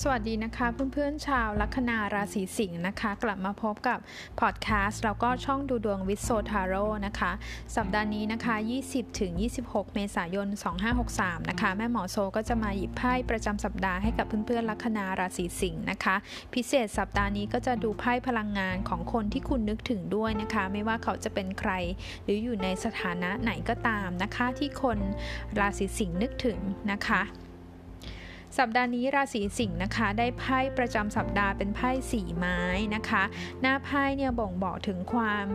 สวัสดีนะคะเพื่อนๆชาวลัคนาราศีสิงห์นะคะ กลับมาพบกับพอดแคสต์แล้วก็ช่องดูดวงวิโซทาโร่นะคะ สัปดาห์นี้นะคะ 20ถึง26 เมษายน 2563 นะคะ แม่หมอโซก็จะมาหยิบไพ่ประจำสัปดาห์ให้กับเพื่อนๆลัคนาราศีสิงห์นะคะ พิเศษสัปดาห์นี้ก็จะดูไพ่พลังงานของคนที่คุณนึกถึงด้วยนะคะ ไม่ว่าเขาจะเป็นใคร หรืออยู่ในสถานะไหนก็ตามนะคะ ที่คนราศีสิงห์นึกถึงนะคะ สัปดาห์นี้ราศีสิงห์นะคะ ได้ไพ่ประจำสัปดาห์เป็นไพ่สีไม้นะคะ หน้าไพ่เนี่ยบ่งบอกถึงความ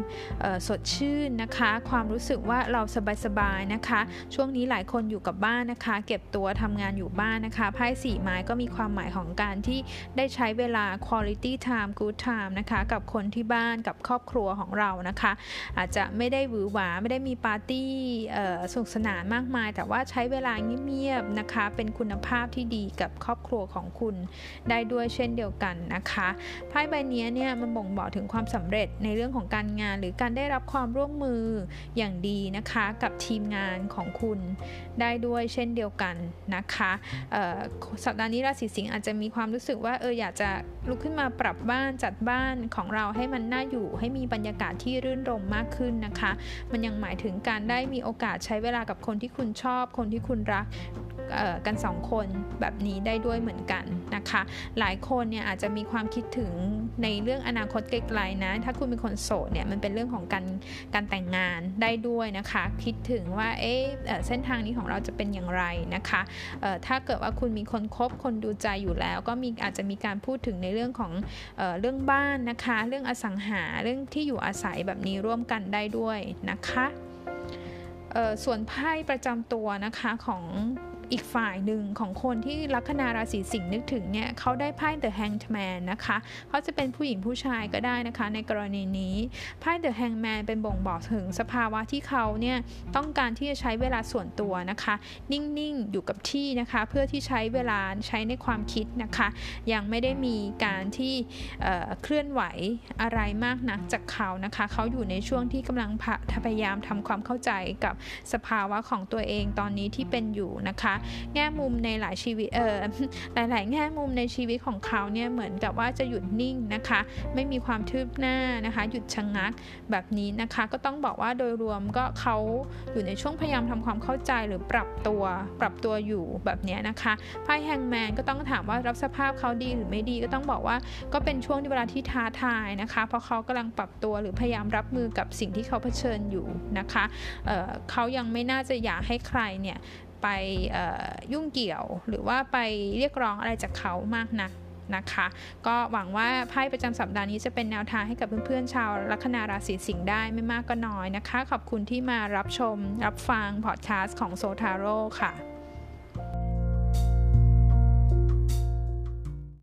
สดชื่นนะคะ ความรู้สึกว่าเราสบายๆนะคะ ช่วงนี้หลายคนอยู่กับบ้านนะคะ เก็บตัวทำงานอยู่บ้านนะคะไพ่สีไม้ก็มีความหมายของการที่ได้ใช้เวลา quality time good time นะคะกับคนที่บ้านกับครอบครัวของเรานะคะ อาจจะไม่ได้หวือหวาไม่ได้มีปาร์ตี้สนุกสนานมากมาย แต่ว่าใช้เวลาเงียบๆนะคะ เป็นคุณภาพที่ดีกับครอบครัวของคุณได้ด้วยเช่นเดียวกันนะคะไพ่ใบนี้เนี่ยมันบ่งบอกถึงความสำเร็จในเรื่องของการงาน หรือการได้รับความร่วมมืออย่างดีนะคะกับทีมงานของคุณได้ด้วยเช่นเดียวกันนะคะสัปดาห์นี้ราศีสิงห์อาจจะมีความรู้สึกว่าเอออยากจะลุกขึ้นมาปรับบ้านจัดบ้านของเราให้มันน่าอยู่ ให้มีบรรยากาศที่รื่นรมมากขึ้นนะคะ มันยังหมายถึงการได้มีโอกาสใช้เวลากับคนที่คุณชอบ คนที่คุณรักกันสองคนแบบนี้ได้ด้วยเหมือนกันนะคะ หลายคนเนี่ยอาจจะมีความคิดถึงในเรื่องอนาคตไกลๆนะ ถ้าคุณเป็นคนโสดเนี่ยมันเป็นเรื่องของการการแต่งงานได้ด้วยนะคะ คิดถึงว่าเอ๊ะเส้นทางนี้ของเราจะเป็นอย่างไรนะคะถ้าเกิดว่าคุณมีคนคบคนดูใจอยู่แล้ว ก็มีอาจจะมีการพูดถึงในเรื่องของเอเรื่องบ้านนะคะ เรื่องอสังหาเรื่องที่อยู่อาศัยแบบนี้ร่วมกันได้ด้วยนะคะส่วนไพ่ประจำตัวนะคะของ อีกฝ่ายหนึ่งของคนที่ลัคนาราศีสิงห์นึกถึงเนี่ยเขาได้ไพ่ The Hanged Man นะคะเขาจะเป็นผู้หญิงผู้ชายก็ได้นะคะ ในกรณีนี้ไพ่ The Hanged Man เป็นบ่งบอกถึงสภาวะที่เขาเนี่ยต้องการที่จะใช้เวลาส่วนตัวนะคะ นิ่งๆอยู่กับที่นะคะ เพื่อที่ใช้เวลาใช้ในความคิดนะคะ ยังไม่ได้มีการที่เคลื่อนไหวอะไรมากนักจากเขานะคะ เขาอยู่ในช่วงที่กำลังพยายามทำความเข้าใจกับสภาวะของตัวเองตอนนี้ที่เป็นอยู่นะคะแง่มุมในหลายชีวิตเออหลาย ๆ แง่มุมในชีวิตของเขาเนี่ยเหมือนกับว่าจะหยุดนิ่งนะคะ ไม่มีความทืบหน้านะคะ หยุดชะงงักแบบนี้นะคะ ก็ต้องบอกว่าโดยรวมก็เขาอยู่ในช่วงพยายามทำความเข้าใจหรือปรับตัวปรับตัวอยู่แบบนี้นะคะไพ่แฮงแมนก็ต้องถามว่ารับสภาพเขาดีหรือไม่ดีก็ต้องบอกว่าก็เป็นช่วงที่เวลาที่ท้าทายนะคะ เพราะเขากำลังปรับตัวหรือพยายามรับมือกับสิ่งที่เขาเผชิญอยู่นะคะเเขายังไม่น่าจะอยากให้ใครเนี่ย ไปยุ่งเกี่ยว หรือว่าไปเรียกร้องอะไรจากเขามากนักนะคะ ก็หวังว่าไพ่ประจำสัปดาห์นี้จะเป็นแนวทางให้กับเพื่อนๆชาวลัคนาราศีสิงห์ได้ไม่มากก็น้อยนะคะ ขอบคุณที่มารับชมรับฟังพอดแคสต์ของโซทาโร่ค่ะ